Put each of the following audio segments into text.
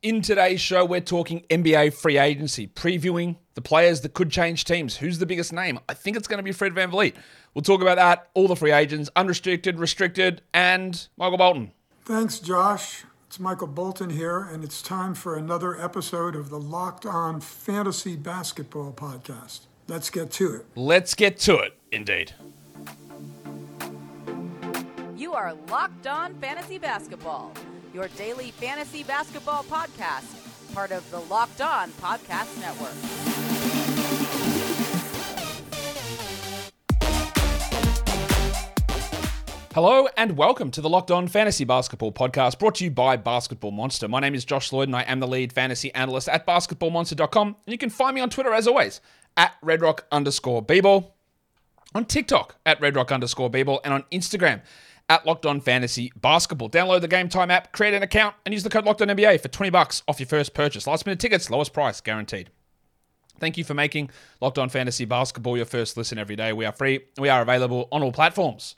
In today's show, we're talking NBA free agency, previewing the players that could change teams. Who's the biggest name? I think it's going to be Fred VanVleet. We'll talk about that, all the free agents, unrestricted, restricted, and Michael Bolton. Thanks, Josh. It's Michael Bolton here, and it's time for another episode of the Locked On Fantasy Basketball Podcast. Let's get to it. Let's get to it, indeed. You are Locked On Fantasy Basketball, your daily fantasy basketball podcast, part of the Locked On Podcast Network. Hello and welcome to the Locked On Fantasy Basketball Podcast brought to you by Basketball Monster. My name is Josh Lloyd and I am the lead fantasy analyst at basketballmonster.com. And you can find me on Twitter as always at redrock underscore on TikTok at redrock underscore and on Instagram at Locked On Fantasy Basketball. Download the Gametime app, create an account, and use the code Locked On NBA for 20 bucks off your first purchase. Last minute tickets, lowest price guaranteed. Thank you for making Locked On Fantasy Basketball your first listen every day. We are free. We are available on all platforms.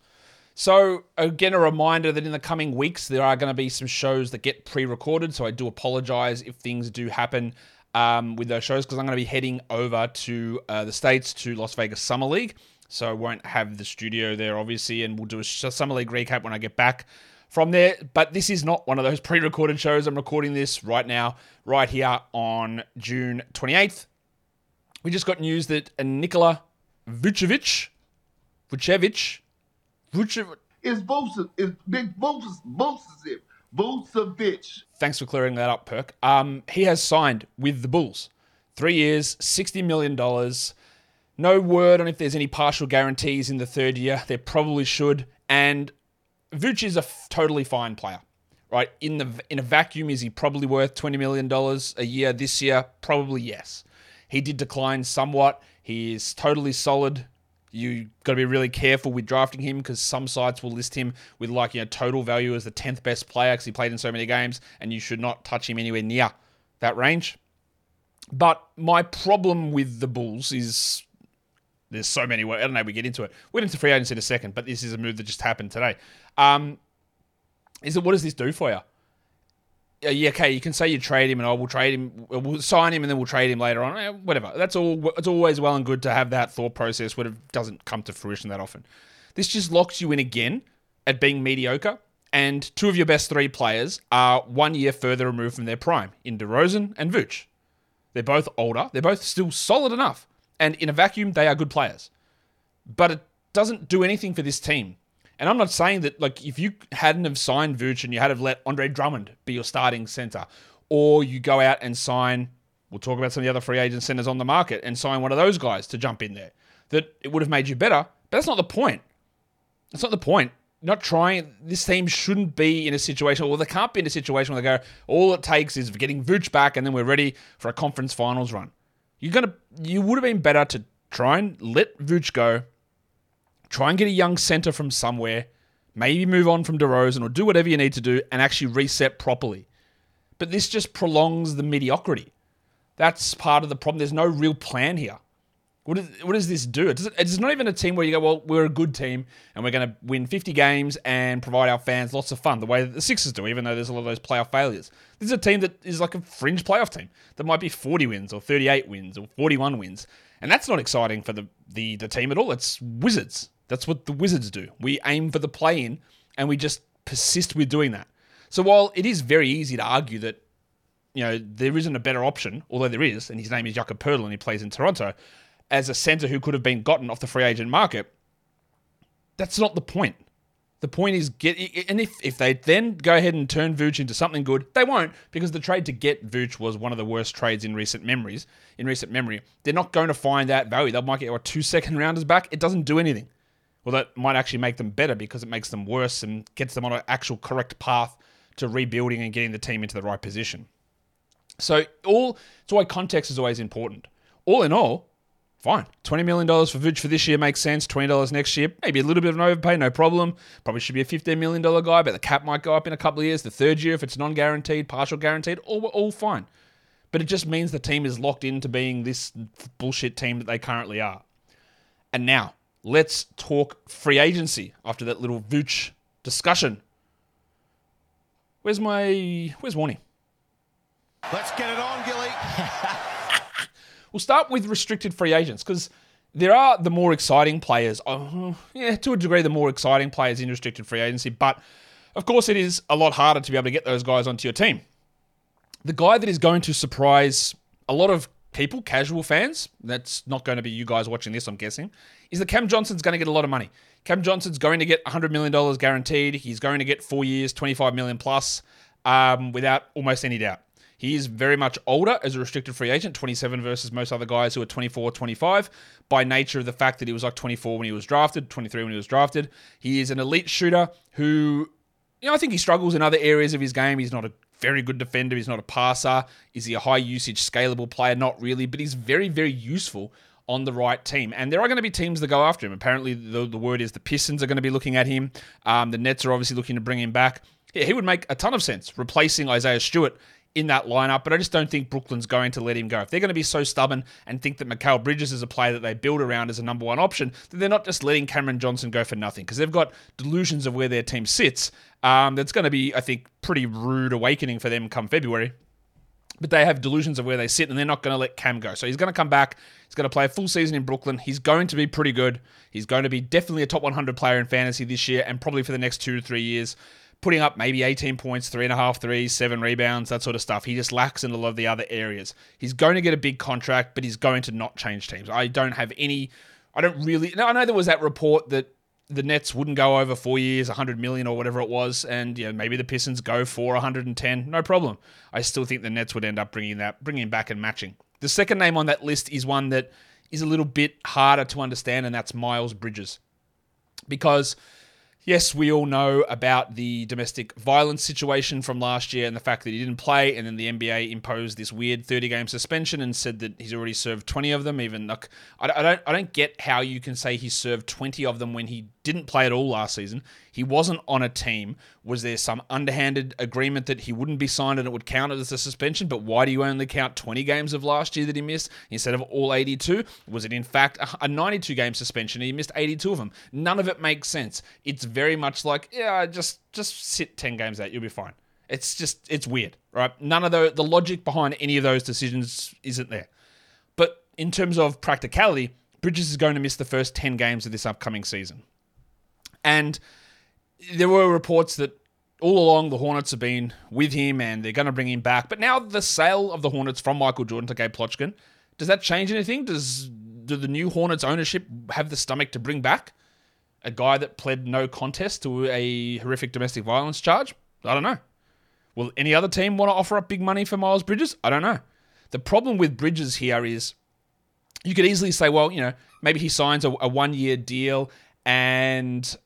So, again, a reminder that in the coming weeks, there are going to be some shows that get pre recorded. So, I do apologize if things do happen um, with those shows because I'm going to be heading over to uh, the States to Las Vegas Summer League. So, I won't have the studio there, obviously, and we'll do a Summer League recap when I get back from there. But this is not one of those pre recorded shows. I'm recording this right now, right here on June 28th. We just got news that Nikola Vucevic, Vucevic, Vucevic, It's Vucevic. It's Big Vucevic. Vucevic. Vucevic. thanks for clearing that up, Perk. Um, he has signed with the Bulls. Three years, $60 million. No word on if there's any partial guarantees in the third year. There probably should. And Vooch is a f- totally fine player, right? In the in a vacuum, is he probably worth $20 million a year this year? Probably yes. He did decline somewhat. He is totally solid. You got to be really careful with drafting him because some sites will list him with like you know total value as the tenth best player because he played in so many games, and you should not touch him anywhere near that range. But my problem with the Bulls is there's so many. Ways I don't know. We get into it. We'll get into free agency in a second, but this is a move that just happened today. Um, is it what does this do for you? Uh, yeah, okay, you can say you trade him, and I will trade him. We'll sign him, and then we'll trade him later on. Eh, whatever. That's all. It's always well and good to have that thought process, it doesn't come to fruition that often. This just locks you in again at being mediocre, and two of your best three players are one year further removed from their prime in DeRozan and Vooch. They're both older. They're both still solid enough, and in a vacuum, they are good players. But it doesn't do anything for this team. And I'm not saying that like if you hadn't have signed Vooch and you had have let Andre Drummond be your starting center, or you go out and sign, we'll talk about some of the other free agent centers on the market and sign one of those guys to jump in there, that it would have made you better. But that's not the point. That's not the point. Not trying. This team shouldn't be in a situation, or they can't be in a situation where they go, all it takes is getting Vooch back, and then we're ready for a conference finals run. You're gonna. You would have been better to try and let Vooch go, try and get a young center from somewhere, maybe move on from DeRozan or do whatever you need to do and actually reset properly. But this just prolongs the mediocrity. That's part of the problem. There's no real plan here. What, is, what does this do? It it's not even a team where you go, well, we're a good team and we're going to win 50 games and provide our fans lots of fun, the way that the Sixers do, even though there's a lot of those playoff failures. This is a team that is like a fringe playoff team that might be 40 wins or 38 wins or 41 wins. And that's not exciting for the, the, the team at all. It's Wizards. That's what the Wizards do. We aim for the play in and we just persist with doing that. So while it is very easy to argue that you know there isn't a better option, although there is, and his name is Jakob Poeltl and he plays in Toronto, as a center who could have been gotten off the free agent market, that's not the point. The point is get and if if they then go ahead and turn Vooch into something good, they won't because the trade to get Vooch was one of the worst trades in recent memories. In recent memory, they're not going to find that value. They might get what two second rounders back. It doesn't do anything. Well, that might actually make them better because it makes them worse and gets them on an actual correct path to rebuilding and getting the team into the right position. So all it's why context is always important. All in all, fine. $20 million for Vooch for this year makes sense. $20 next year, maybe a little bit of an overpay, no problem. Probably should be a $15 million guy, but the cap might go up in a couple of years. The third year, if it's non guaranteed, partial guaranteed, all, all fine. But it just means the team is locked into being this bullshit team that they currently are. And now, let's talk free agency after that little Vooch discussion. Where's my. Where's Warney? Let's get it on. We'll start with restricted free agents because there are the more exciting players. Uh, yeah, to a degree, the more exciting players in restricted free agency. But of course, it is a lot harder to be able to get those guys onto your team. The guy that is going to surprise a lot of people, casual fans, that's not going to be you guys watching this, I'm guessing, is that Cam Johnson's going to get a lot of money. Cam Johnson's going to get $100 million guaranteed. He's going to get four years, 25 million plus, um, without almost any doubt. He is very much older as a restricted free agent, 27 versus most other guys who are 24, 25, by nature of the fact that he was like 24 when he was drafted, 23 when he was drafted. He is an elite shooter who, you know, I think he struggles in other areas of his game. He's not a very good defender. He's not a passer. Is he a high usage, scalable player? Not really, but he's very, very useful on the right team. And there are going to be teams that go after him. Apparently, the, the word is the Pistons are going to be looking at him. Um, the Nets are obviously looking to bring him back. Yeah, he would make a ton of sense replacing Isaiah Stewart in that lineup, but I just don't think Brooklyn's going to let him go. If they're going to be so stubborn and think that Mikal Bridges is a player that they build around as a number one option, then they're not just letting Cameron Johnson go for nothing because they've got delusions of where their team sits. Um, that's going to be, I think, pretty rude awakening for them come February. But they have delusions of where they sit, and they're not going to let Cam go. So he's going to come back. He's going to play a full season in Brooklyn. He's going to be pretty good. He's going to be definitely a top 100 player in fantasy this year, and probably for the next two to three years putting up maybe 18 points, three and a half threes, seven rebounds, that sort of stuff. He just lacks in a lot of the other areas. He's going to get a big contract, but he's going to not change teams. I don't have any. I don't really. No, I know there was that report that the Nets wouldn't go over four years, 100 million or whatever it was, and yeah, maybe the Pistons go for 110. No problem. I still think the Nets would end up bringing that, bringing back and matching. The second name on that list is one that is a little bit harder to understand, and that's Miles Bridges, because Yes, we all know about the domestic violence situation from last year and the fact that he didn't play, and then the NBA imposed this weird 30 game suspension and said that he's already served 20 of them. Even like, I don't, I don't get how you can say he served 20 of them when he didn't play at all last season. He wasn't on a team. Was there some underhanded agreement that he wouldn't be signed and it would count as a suspension? But why do you only count 20 games of last year that he missed instead of all 82? Was it in fact a 92 game suspension and he missed 82 of them? None of it makes sense. It's very much like, yeah, just just sit 10 games out, you'll be fine. It's just it's weird, right? None of the the logic behind any of those decisions isn't there. But in terms of practicality, Bridges is going to miss the first 10 games of this upcoming season. And there were reports that all along the Hornets have been with him and they're going to bring him back. But now the sale of the Hornets from Michael Jordan to Gabe Plotkin, does that change anything? Does do the new Hornets ownership have the stomach to bring back a guy that pled no contest to a horrific domestic violence charge? I don't know. Will any other team want to offer up big money for Miles Bridges? I don't know. The problem with Bridges here is you could easily say, well, you know, maybe he signs a, a one year deal and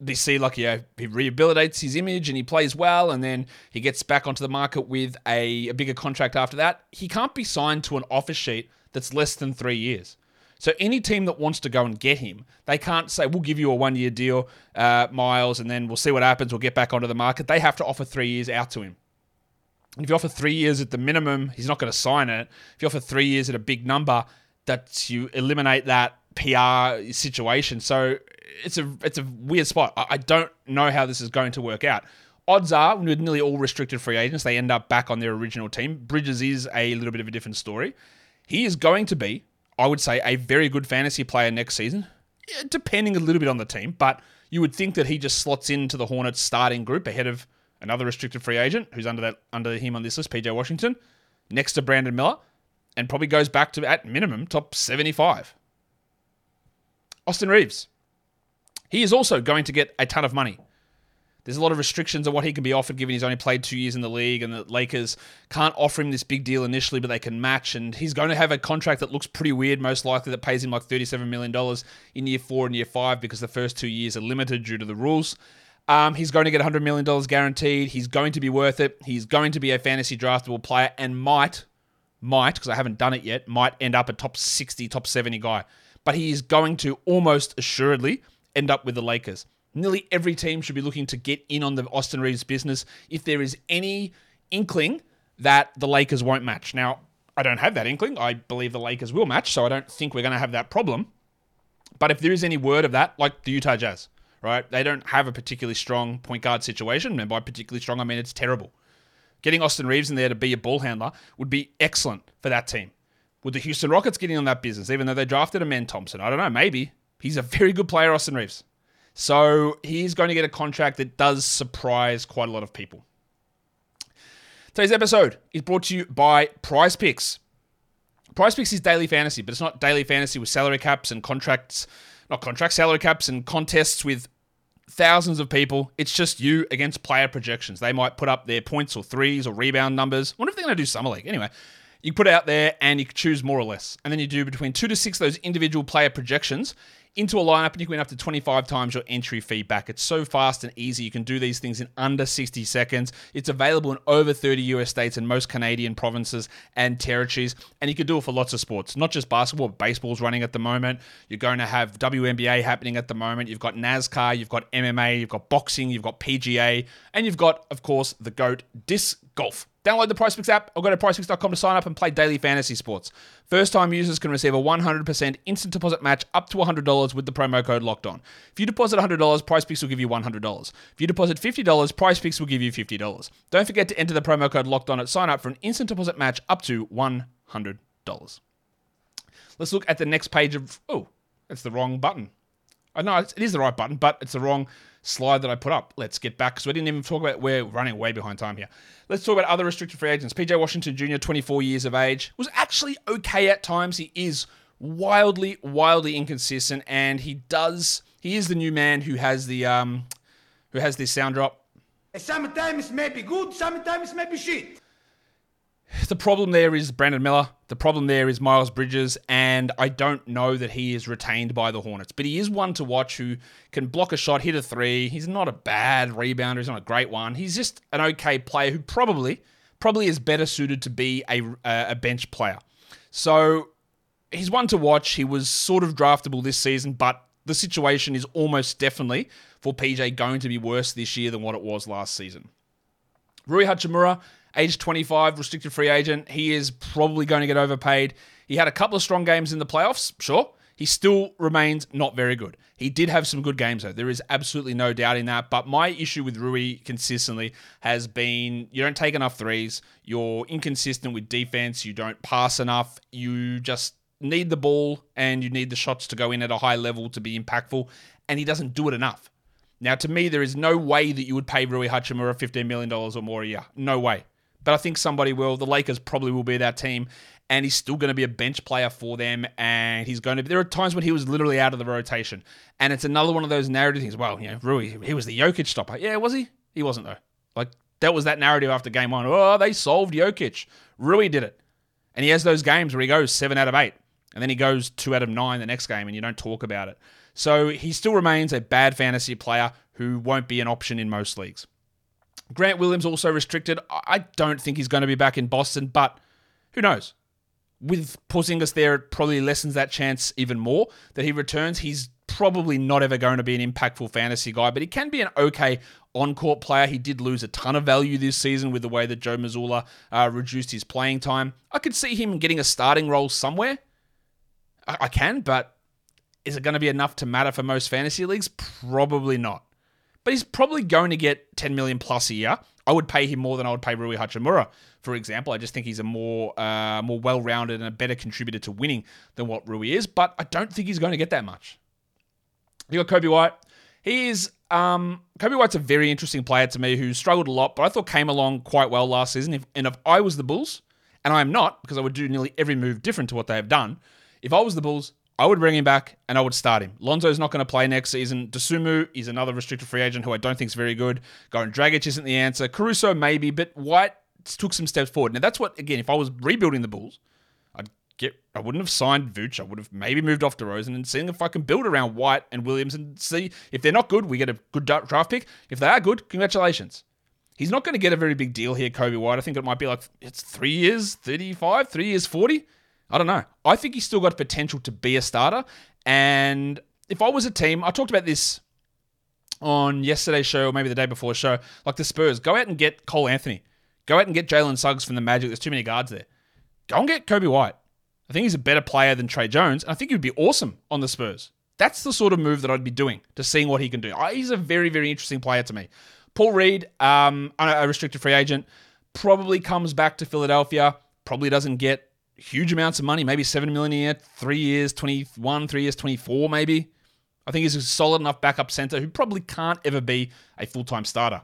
they see like yeah he rehabilitates his image and he plays well and then he gets back onto the market with a, a bigger contract after that. He can't be signed to an offer sheet that's less than three years. So any team that wants to go and get him they can't say we'll give you a one year deal uh, miles and then we'll see what happens we'll get back onto the market. They have to offer three years out to him. And if you offer three years at the minimum he's not going to sign it. If you offer three years at a big number that you eliminate that PR situation. So it's a it's a weird spot. I, I don't know how this is going to work out. Odds are, with nearly all restricted free agents, they end up back on their original team. Bridges is a little bit of a different story. He is going to be, I would say, a very good fantasy player next season, depending a little bit on the team. But you would think that he just slots into the Hornets starting group ahead of another restricted free agent who's under that under him on this list, PJ Washington, next to Brandon Miller, and probably goes back to at minimum top 75. Austin Reaves. He is also going to get a ton of money. There's a lot of restrictions on what he can be offered given he's only played two years in the league, and the Lakers can't offer him this big deal initially, but they can match. And he's going to have a contract that looks pretty weird, most likely, that pays him like $37 million in year four and year five because the first two years are limited due to the rules. Um, he's going to get $100 million guaranteed. He's going to be worth it. He's going to be a fantasy draftable player and might, might, because I haven't done it yet, might end up a top 60, top 70 guy. But he is going to almost assuredly end up with the Lakers. Nearly every team should be looking to get in on the Austin Reaves business if there is any inkling that the Lakers won't match. Now, I don't have that inkling. I believe the Lakers will match, so I don't think we're going to have that problem. But if there is any word of that, like the Utah Jazz, right? They don't have a particularly strong point guard situation. And by particularly strong, I mean it's terrible. Getting Austin Reaves in there to be a ball handler would be excellent for that team. Would the Houston Rockets getting on that business, even though they drafted Amen Thompson? I don't know. Maybe. He's a very good player, Austin Reaves. So he's going to get a contract that does surprise quite a lot of people. Today's episode is brought to you by PrizePicks. Prize Picks is daily fantasy, but it's not daily fantasy with salary caps and contracts, not contract salary caps and contests with thousands of people. It's just you against player projections. They might put up their points or threes or rebound numbers. I wonder if they're going to do summer league. Anyway, you put it out there and you choose more or less, and then you do between two to six of those individual player projections into a lineup and you can win up to 25 times your entry fee back. It's so fast and easy. You can do these things in under 60 seconds. It's available in over 30 US states and most Canadian provinces and territories. And you can do it for lots of sports, not just basketball, baseball's running at the moment. You're going to have WNBA happening at the moment. You've got NASCAR, you've got MMA, you've got boxing, you've got PGA, and you've got, of course, the GOAT disc golf. Download the PrizePicks app or go to PrizePicks.com to sign up and play daily fantasy sports. First time users can receive a 100% instant deposit match up to $100 with the promo code locked on. If you deposit $100, PrizePicks will give you $100. If you deposit $50, PrizePicks will give you $50. Don't forget to enter the promo code locked on at sign up for an instant deposit match up to $100. Let's look at the next page of. Oh, that's the wrong button. I know it is the right button, but it's the wrong slide that I put up. Let's get back because we didn't even talk about. We're running way behind time here. Let's talk about other restricted free agents. PJ Washington Jr., 24 years of age, was actually okay at times. He is wildly, wildly inconsistent, and he does. He is the new man who has the um, who has this sound drop. Sometimes it may be good, sometimes it may be shit. The problem there is Brandon Miller. The problem there is Miles Bridges, and I don't know that he is retained by the Hornets. But he is one to watch who can block a shot, hit a three. He's not a bad rebounder. He's not a great one. He's just an okay player who probably, probably is better suited to be a, a bench player. So he's one to watch. He was sort of draftable this season, but the situation is almost definitely for PJ going to be worse this year than what it was last season. Rui Hachimura age 25, restricted free agent. He is probably going to get overpaid. He had a couple of strong games in the playoffs, sure. He still remains not very good. He did have some good games, though. There is absolutely no doubt in that. But my issue with Rui consistently has been you don't take enough threes. You're inconsistent with defense. You don't pass enough. You just need the ball and you need the shots to go in at a high level to be impactful. And he doesn't do it enough. Now, to me, there is no way that you would pay Rui Hachimura $15 million or more a year. No way but I think somebody will. The Lakers probably will be that team, and he's still going to be a bench player for them. And he's going to. Be there are times when he was literally out of the rotation, and it's another one of those narrative things. Well, you know, Rui, he was the Jokic stopper. Yeah, was he? He wasn't though. Like that was that narrative after game one. Oh, they solved Jokic. Rui did it, and he has those games where he goes seven out of eight, and then he goes two out of nine the next game, and you don't talk about it. So he still remains a bad fantasy player who won't be an option in most leagues. Grant Williams also restricted. I don't think he's going to be back in Boston, but who knows? With Porzingis there, it probably lessens that chance even more that he returns. He's probably not ever going to be an impactful fantasy guy, but he can be an okay on-court player. He did lose a ton of value this season with the way that Joe Mazzulla uh, reduced his playing time. I could see him getting a starting role somewhere. I, I can, but is it going to be enough to matter for most fantasy leagues? Probably not but he's probably going to get 10 million plus a year. I would pay him more than I would pay Rui Hachimura, for example. I just think he's a more uh, more well-rounded and a better contributor to winning than what Rui is, but I don't think he's going to get that much. You got Coby White. He is um, Coby White's a very interesting player to me who struggled a lot, but I thought came along quite well last season. If, and if I was the Bulls, and I am not because I would do nearly every move different to what they have done. If I was the Bulls, I would bring him back and I would start him. Lonzo's not going to play next season. Dosunmu is another restricted free agent who I don't think is very good. Goran Dragic isn't the answer. Caruso maybe, but White took some steps forward. Now that's what again, if I was rebuilding the Bulls, I'd get I wouldn't have signed Vooch. I would have maybe moved off DeRozan and seeing if I can build around White and Williams and see if they're not good, we get a good draft pick. If they are good, congratulations. He's not going to get a very big deal here, Coby White. I think it might be like it's three years, 35, three years, 40. I don't know. I think he's still got potential to be a starter. And if I was a team, I talked about this on yesterday's show, or maybe the day before show, like the Spurs, go out and get Cole Anthony. Go out and get Jalen Suggs from the Magic. There's too many guards there. Go and get Coby White. I think he's a better player than Tre Jones. And I think he'd be awesome on the Spurs. That's the sort of move that I'd be doing to seeing what he can do. He's a very, very interesting player to me. Paul Reed, um, a restricted free agent. Probably comes back to Philadelphia. Probably doesn't get huge amounts of money, maybe seven million a year, three years, twenty-one, three years, twenty-four, maybe. I think he's a solid enough backup center who probably can't ever be a full-time starter.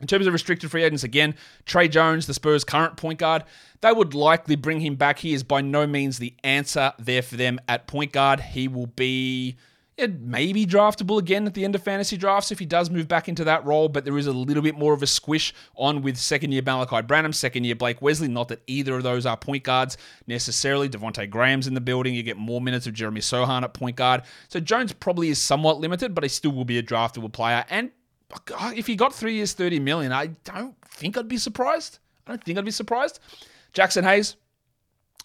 In terms of restricted free agents, again, Tre Jones, the Spurs' current point guard, they would likely bring him back. He is by no means the answer there for them at point guard. He will be it may be draftable again at the end of fantasy drafts if he does move back into that role, but there is a little bit more of a squish on with second year Malaki Branham, second year Blake Wesley. Not that either of those are point guards necessarily. Devonte Graham's in the building. You get more minutes of Jeremy Sochan at point guard. So Jones probably is somewhat limited, but he still will be a draftable player. And uh, if he got three years, 30 million, I don't think I'd be surprised. I don't think I'd be surprised. Jaxson Hayes,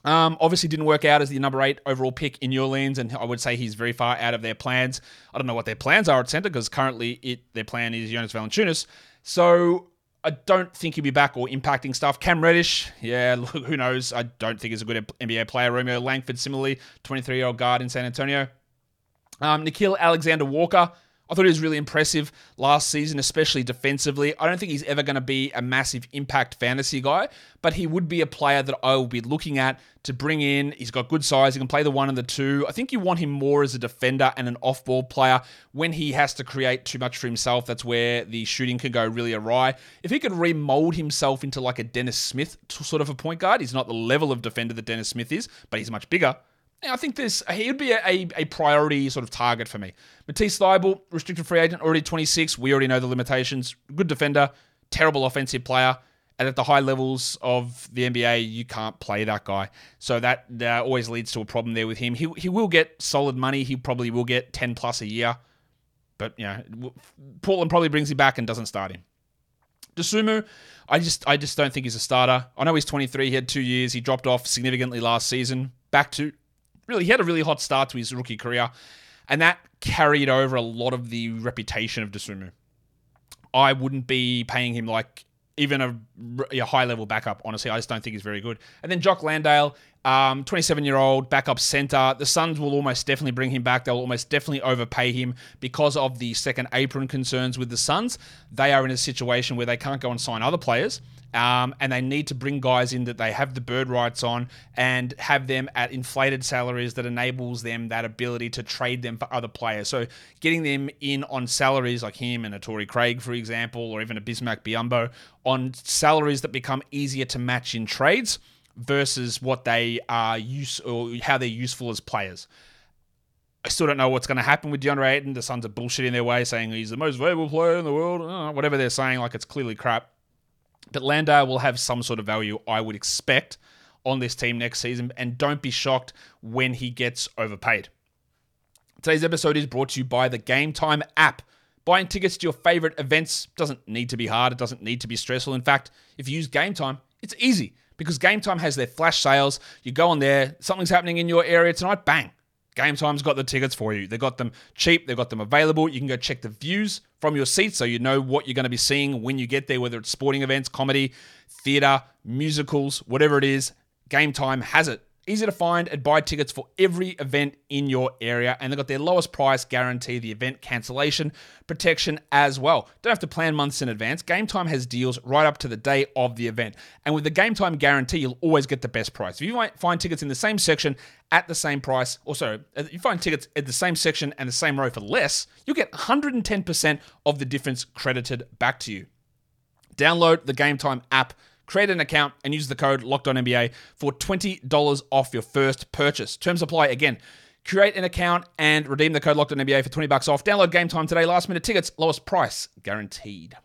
um, obviously, didn't work out as the number eight overall pick in New Orleans, and I would say he's very far out of their plans. I don't know what their plans are at center because currently it their plan is Jonas Valanciunas. So I don't think he'll be back or impacting stuff. Cam Reddish, yeah, who knows? I don't think he's a good NBA player. Romeo Langford, similarly, 23 year old guard in San Antonio. Um, Nickeil Alexander Walker, I thought he was really impressive last season, especially defensively. I don't think he's ever going to be a massive impact fantasy guy, but he would be a player that I will be looking at to bring in. He's got good size. He can play the one and the two. I think you want him more as a defender and an off ball player. When he has to create too much for himself, that's where the shooting can go really awry. If he could remold himself into like a Dennis Smith sort of a point guard, he's not the level of defender that Dennis Smith is, but he's much bigger. I think this he would be a, a, a, priority sort of target for me. Matisse Thybulle, restricted free agent, already 26. We already know the limitations. Good defender, terrible offensive player. And at the high levels of the NBA, you can't play that guy. So that uh, always leads to a problem there with him. He, he will get solid money. He probably will get 10 plus a year. But, you know, Portland probably brings him back and doesn't start him. Dosunmu, I just I just don't think he's a starter. I know he's 23. He had two years. He dropped off significantly last season. Back to really, he had a really hot start to his rookie career, and that carried over a lot of the reputation of Dosunmu. I wouldn't be paying him like even a, a, high level backup. Honestly, I just don't think he's very good. And then Jock Landale, um, 27 year old backup center. The Suns will almost definitely bring him back. They'll almost definitely overpay him because of the second apron concerns with the Suns. They are in a situation where they can't go and sign other players. Um, and they need to bring guys in that they have the bird rights on and have them at inflated salaries that enables them that ability to trade them for other players. So getting them in on salaries like him and a Torrey Craig, for example, or even a Bismack Biyombo, on salaries that become easier to match in trades versus what they are use or how they're useful as players. I still don't know what's going to happen with DeAndre Ayton. The Suns are bullshitting their way, saying he's the most valuable player in the world. Uh, whatever they're saying, like it's clearly crap. But Landale will have some sort of value, I would expect, on this team next season. And don't be shocked when he gets overpaid. Today's episode is brought to you by the Gametime app. Buying tickets to your favorite events doesn't need to be hard. It doesn't need to be stressful. In fact, if you use Gametime, it's easy because Gametime has their flash sales. You go on there, something's happening in your area tonight, bang, Gametime's got the tickets for you. They've got them cheap, they've got them available. You can go check the views from your seat so you know what you're going to be seeing when you get there, whether it's sporting events, comedy, theatre, musicals, whatever it is. Gametime has it. Easy to find and buy tickets for every event in your area, and they've got their lowest price guarantee, the event cancellation protection as well. Don't have to plan months in advance. Gametime has deals right up to the day of the event. And with the Gametime guarantee, you'll always get the best price. If you find tickets in the same section at the same price, or sorry, uh, if you find tickets at the same section and the same row for less, you'll get 110% of the difference credited back to you. Download the Gametime app Create an account and use the code LOCKEDONNBA for $20 off your first purchase. Terms apply again. Create an account and redeem the code LOCKEDONNBA for 20 bucks off. Download Gametime today. Last minute tickets, lowest price guaranteed.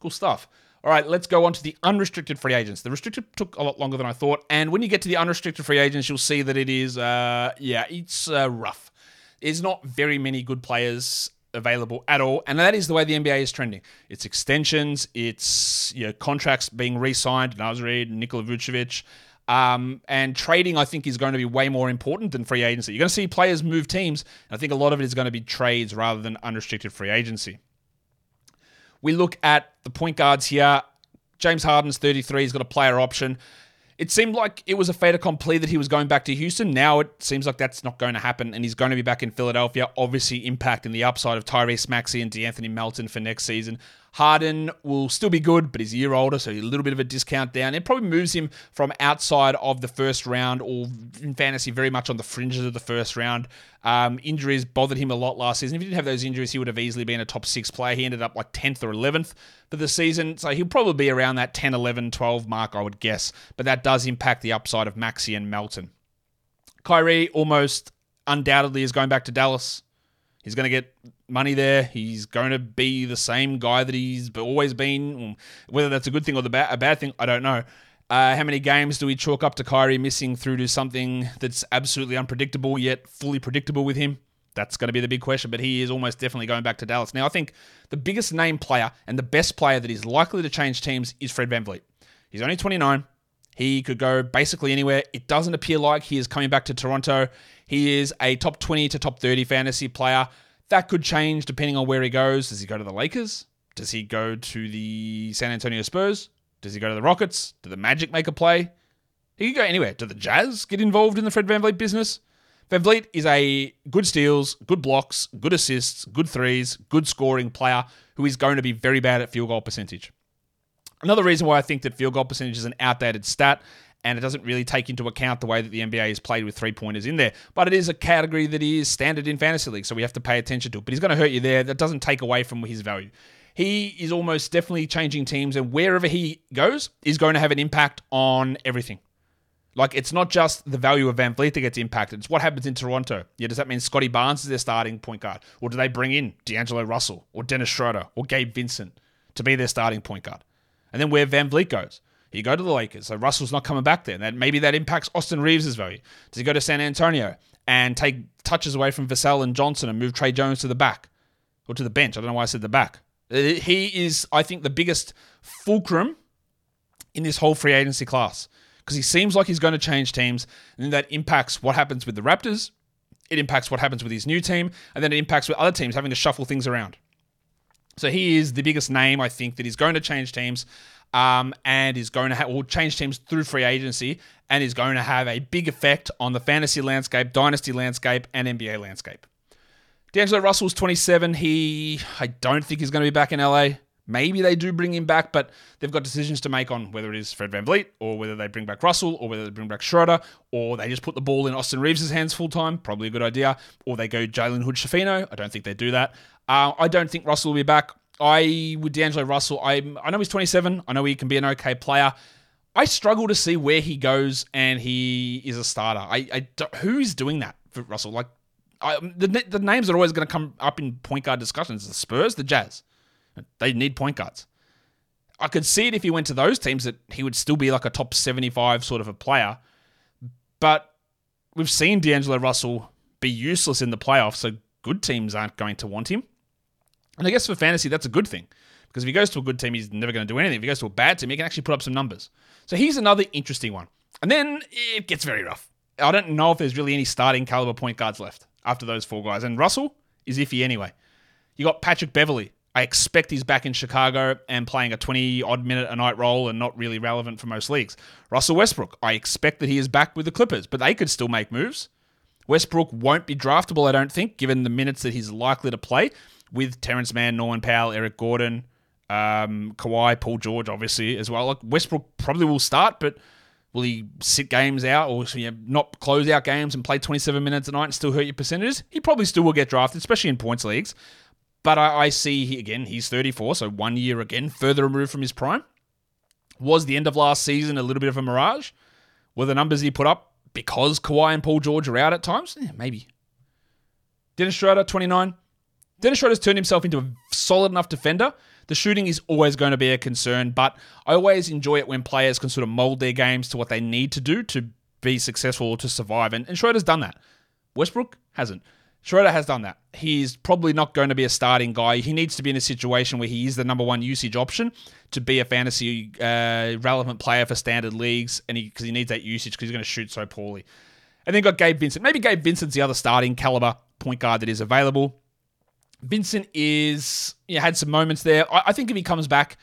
Cool stuff. All right, let's go on to the unrestricted free agents. The restricted took a lot longer than I thought, and when you get to the unrestricted free agents, you'll see that it is, uh, yeah, it's uh, rough. There's not very many good players available at all. And that is the way the NBA is trending. It's extensions, it's you know, contracts being re-signed, Naz Reid, Nikola Vucevic. Um, and trading, I think, is going to be way more important than free agency. You're going to see players move teams. I think a lot of it is going to be trades rather than unrestricted free agency. We look at the point guards here. James Harden's 33. He's got a player option. It seemed like it was a fait accompli that he was going back to Houston. Now it seems like that's not going to happen, and he's going to be back in Philadelphia, obviously impacting the upside of Tyrese Maxey and De'Anthony Melton for next season. Harden will still be good, but he's a year older, so a little bit of a discount down. It probably moves him from outside of the first round or in fantasy very much on the fringes of the first round. Um, injuries bothered him a lot last season. If he didn't have those injuries, he would have easily been a top six player. He ended up like 10th or 11th for the season, so he'll probably be around that 10, 11, 12 mark, I would guess. But that does impact the upside of Maxey and Melton. Kyrie almost undoubtedly is going back to Dallas. He's going to get money there. He's going to be the same guy that he's always been. Whether that's a good thing or the ba- a bad thing, I don't know. Uh, how many games do we chalk up to Kyrie missing through to something that's absolutely unpredictable yet fully predictable with him? That's going to be the big question, but he is almost definitely going back to Dallas. Now, I think the biggest name player and the best player that is likely to change teams is Fred VanVleet. He's only 29. He could go basically anywhere. It doesn't appear like he is coming back to Toronto. He is a top 20 to top 30 fantasy player. That could change depending on where he goes. Does he go to the Lakers? Does he go to the San Antonio Spurs? Does he go to the Rockets? Do the Magic make a play? He could go anywhere. Do the Jazz get involved in the Fred Van VanVleet business? Van VanVleet is a good steals, good blocks, good assists, good threes, good scoring player who is going to be very bad at field goal percentage. Another reason why I think that field goal percentage is an outdated stat and it doesn't really take into account the way that the NBA is played with three pointers in there. But it is a category that is standard in fantasy league, so we have to pay attention to it. But he's going to hurt you there. That doesn't take away from his value. He is almost definitely changing teams, and wherever he goes is going to have an impact on everything. Like it's not just the value of VanVleet that gets impacted; it's what happens in Toronto. Yeah, does that mean Scottie Barnes is their starting point guard, or do they bring in D'Angelo Russell or Dennis Schroeder or Gabe Vincent to be their starting point guard? And then where Van Vliet goes, he go to the Lakers, so Russell's not coming back there. Then maybe that impacts Austin Reaves' value. Does he go to San Antonio and take touches away from Vassell and Johnson and move Tre Jones to the back or to the bench? I don't know why I said the back. Uh, he is, I think, the biggest fulcrum in this whole free agency class because he seems like he's going to change teams, and that impacts what happens with the Raptors. It impacts what happens with his new team, and then it impacts with other teams having to shuffle things around. So he is the biggest name, I think, that is going to change teams um, and is going to have, will change teams through free agency and is going to have a big effect on the fantasy landscape, dynasty landscape, and NBA landscape. D'Angelo Russell's 27. He, I don't think he's going to be back in LA. Maybe they do bring him back, but they've got decisions to make on whether it is Fred Van VanVleet or whether they bring back Russell or whether they bring back Schroeder or they just put the ball in Austin Reaves' hands full time. Probably a good idea. Or they go Jalen Hood Schifino. I don't think they do that. Uh, I don't think Russell will be back. I with D'Angelo Russell, I I know he's 27. I know he can be an okay player. I struggle to see where he goes and he is a starter. I, I who's doing that for Russell? Like I, the the names are always going to come up in point guard discussions. The Spurs, the Jazz, they need point guards. I could see it if he went to those teams that he would still be like a top 75 sort of a player. But we've seen D'Angelo Russell be useless in the playoffs, so good teams aren't going to want him. And I guess for fantasy, that's a good thing. Because if he goes to a good team, he's never going to do anything. If he goes to a bad team, he can actually put up some numbers. So he's another interesting one. And then it gets very rough. I don't know if there's really any starting caliber point guards left after those four guys. And Russell is iffy anyway. You got Patrick Beverley. I expect he's back in Chicago and playing a 20 odd minute a night role and not really relevant for most leagues. Russell Westbrook. I expect that he is back with the Clippers, but they could still make moves. Westbrook won't be draftable, I don't think, given the minutes that he's likely to play with Terance Mann, Norman Powell, Eric Gordon, um, Kawhi, Paul George, obviously as well. Like Westbrook probably will start, but will he sit games out or you know, not close out games and play 27 minutes a night and still hurt your percentages? He probably still will get drafted, especially in points leagues. But I, I see he, again, he's 34, so one year again further removed from his prime. Was the end of last season a little bit of a mirage? Were the numbers he put up because Kawhi and Paul George are out at times? Yeah, maybe. Dennis Schroeder, 29. Dennis Schroeder's turned himself into a solid enough defender. The shooting is always going to be a concern, but I always enjoy it when players can sort of mold their games to what they need to do to be successful or to survive. And, and Schroeder's done that. Westbrook hasn't. Schroeder has done that. He's probably not going to be a starting guy. He needs to be in a situation where he is the number one usage option to be a fantasy uh, relevant player for standard leagues, and because he, he, needs that usage because he's going to shoot so poorly. And then got Gabe Vincent. Maybe Gabe Vincent's the other starting caliber point guard that is available. Vincent is yeah, had some moments there. I, I, think if he comes back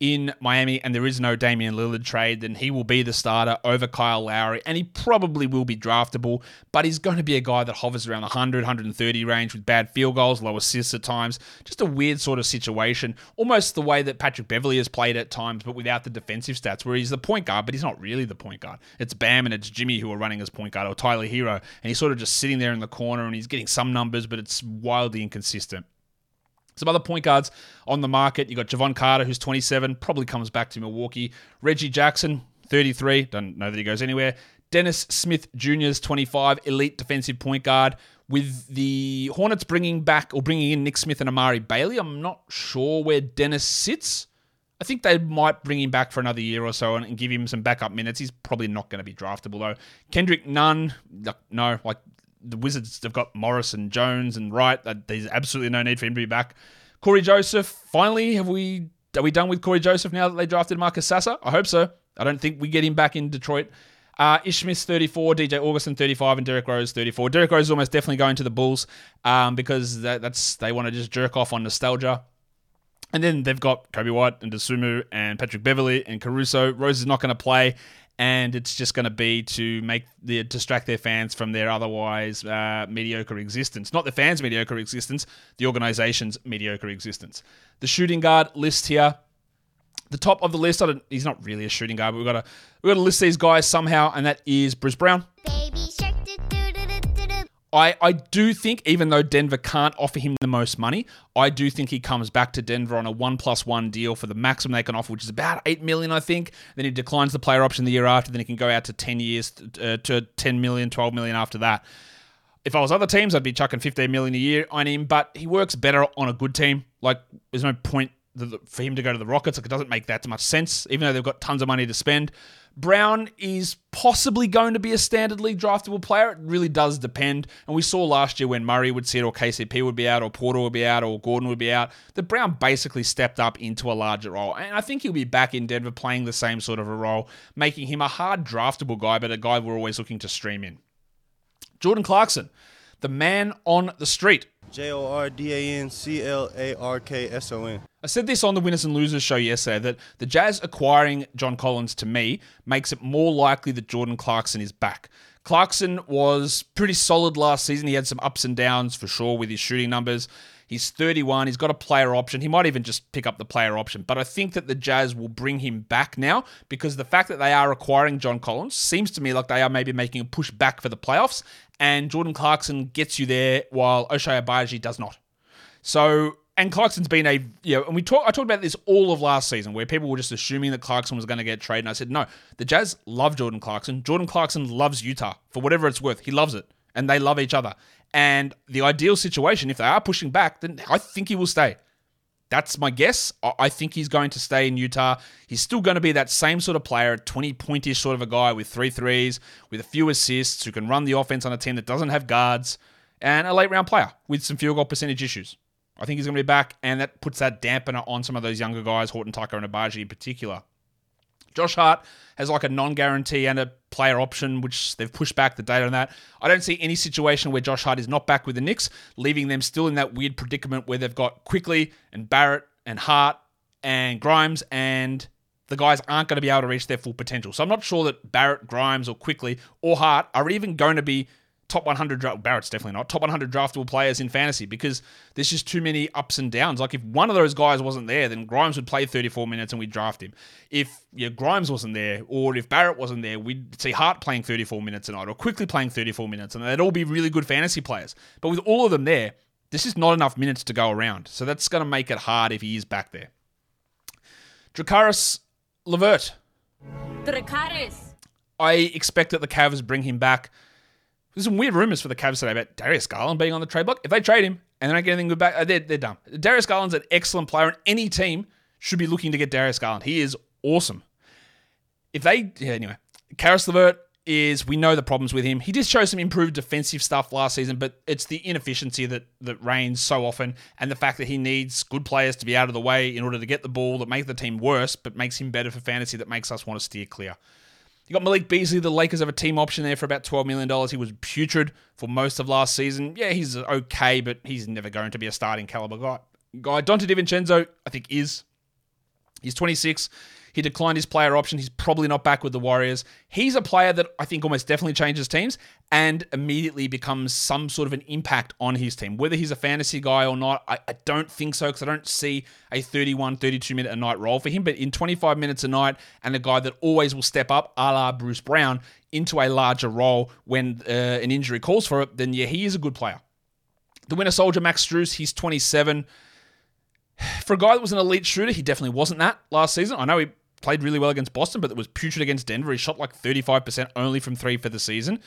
in Miami and there is no Damian Lillard trade, then he will be the starter over Kyle Lowry and he probably will be draftable, but he's going to be a guy that hovers around the 100, 130 range with bad field goals, low assists at times. Just a weird sort of situation, almost the way that Patrick Beverley has played at times, but without the defensive stats, where he's the point guard, but he's not really the point guard. It's Bam and it's Jimmy who are running as point guard, or Tyler Herro, and he's sort of just sitting there in the corner and he's getting some numbers, but it's wildly inconsistent. Some other point guards on the market. You got Jevon Carter, who's 27, probably comes back to Milwaukee. Reggie Jackson, 33, don't know that he goes anywhere. Dennis Smith Jr. is 25, elite defensive point guard. With the Hornets bringing back or bringing in Nick Smith and Amari Bailey, I'm not sure where Dennis sits. I think they might bring him back for another year or so and, and give him some backup minutes. He's probably not going to be draftable though. Kendrick Nunn, no, like the Wizards have got Morris and Jones and Wright. There's absolutely no need for him to be back. Cory Joseph, finally, have we are we done with Cory Joseph now that they drafted Marcus Sasser? I hope so. I don't think we get him back in Detroit. Uh, Ish Smith 34, DJ Augustin 35, and Derrick Rose 34. Derrick Rose is almost definitely going to the Bulls um, because that, that's they want to just jerk off on nostalgia. And then they've got Coby White and Dosunmu and Patrick Beverley and Caruso. Rose is not going to play and it's just going to be to make the distract their fans from their otherwise uh, mediocre existence. Not the fans' mediocre existence, the organization's mediocre existence. The shooting guard list here. The top of the list, he's not really a shooting guard, but we've got to we've got to list these guys somehow, and that is Bruce Brown. I, I do think, even though Denver can't offer him the most money, I do think he comes back to Denver on a one plus one deal for the maximum they can offer, which is about eight million, I think. Then he declines the player option the year after. Then he can go out to ten years uh, to 10 million, 12 million after that. If I was other teams, I'd be chucking 15 million a year on him, but he works better on a good team. Like, there's no point for him to go to the Rockets. Like, it doesn't make that much sense, even though they've got tons of money to spend. Brown is possibly going to be a standard league draftable player. It really does depend. And we saw last year when Murray would sit, or KCP would be out, or Porter would be out, or Gordon would be out, that Brown basically stepped up into a larger role. And I think he'll be back in Denver playing the same sort of a role, making him a hard draftable guy, but a guy we're always looking to stream in. Jordan Clarkson, the man on the street. J O R D A N C L A R K S O N. I said this on the Winners and Losers show yesterday that the Jazz acquiring John Collins to me makes it more likely that Jordan Clarkson is back. Clarkson was pretty solid last season. He had some ups and downs for sure with his shooting numbers. He's 31. He's got a player option. He might even just pick up the player option. But I think that the Jazz will bring him back now because the fact that they are acquiring John Collins seems to me like they are maybe making a push back for the playoffs. And Jordan Clarkson gets you there while Ochai Agbaji does not. So and Clarkson's been a you know, and we talk I talked about this all of last season where people were just assuming that Clarkson was going to get traded. And I said, no, the Jazz love Jordan Clarkson. Jordan Clarkson loves Utah for whatever it's worth. He loves it. And they love each other. And the ideal situation, if they are pushing back, then I think he will stay. That's my guess. I think he's going to stay in Utah. He's still going to be that same sort of player, 20 pointish sort of a guy with three threes, with a few assists, who can run the offense on a team that doesn't have guards, and a late round player with some field goal percentage issues. I think he's going to be back, and that puts that dampener on some of those younger guys, Horton Tucker and Agbaji in particular. Josh Hart has like a non guarantee and a player option, which they've pushed back the date on that. I don't see any situation where Josh Hart is not back with the Knicks, leaving them still in that weird predicament where they've got Quickley and Barrett and Hart and Grimes, and the guys aren't going to be able to reach their full potential. So I'm not sure that Barrett, Grimes, or Quickley or Hart are even going to be top 100 dra- Barrett's definitely not top 100 draftable players in fantasy because there's just too many ups and downs. Like if one of those guys wasn't there, then Grimes would play 34 minutes and we'd draft him. If yeah, Grimes wasn't there, or if Barrett wasn't there, we'd see Hart playing 34 minutes a night, or Quickley playing 34 minutes, and they'd all be really good fantasy players. But with all of them there, this is not enough minutes to go around, so that's going to make it hard if he is back there. Drakaris Levert. Drakaris. I expect that the Cavs bring him back there's some weird rumors for the Cavs today about Darius Garland being on the trade block. If they trade him and they don't get anything good back, uh, they're, they're done. Darius Garland's an excellent player, and any team should be looking to get Darius Garland. He is awesome. If they, yeah, anyway, Caris LeVert is, we know the problems with him. He did show some improved defensive stuff last season, but it's the inefficiency that, that reigns so often and the fact that he needs good players to be out of the way in order to get the ball that make the team worse, but makes him better for fantasy that makes us want to steer clear. You got Malik Beasley. The Lakers have a team option there for about $12 million. He was putrid for most of last season. Yeah, he's okay, but he's never going to be a starting caliber guy. Guy Donte DiVincenzo, I think, is. He's 26. He declined his player option. He's probably not back with the Warriors. He's a player that I think almost definitely changes teams and immediately becomes some sort of an impact on his team. Whether he's a fantasy guy or not, I, I don't think so because I don't see a 31, 32 minute a night role for him. But in 25 minutes a night, and a guy that always will step up, a la Bruce Brown, into a larger role when uh, an injury calls for it, then yeah, he is a good player. The winner soldier, Max Strus, he's 27. For a guy that was an elite shooter, he definitely wasn't that last season. I know he played really well against Boston, but it was putrid against Denver. He shot like 35% only from three for the season.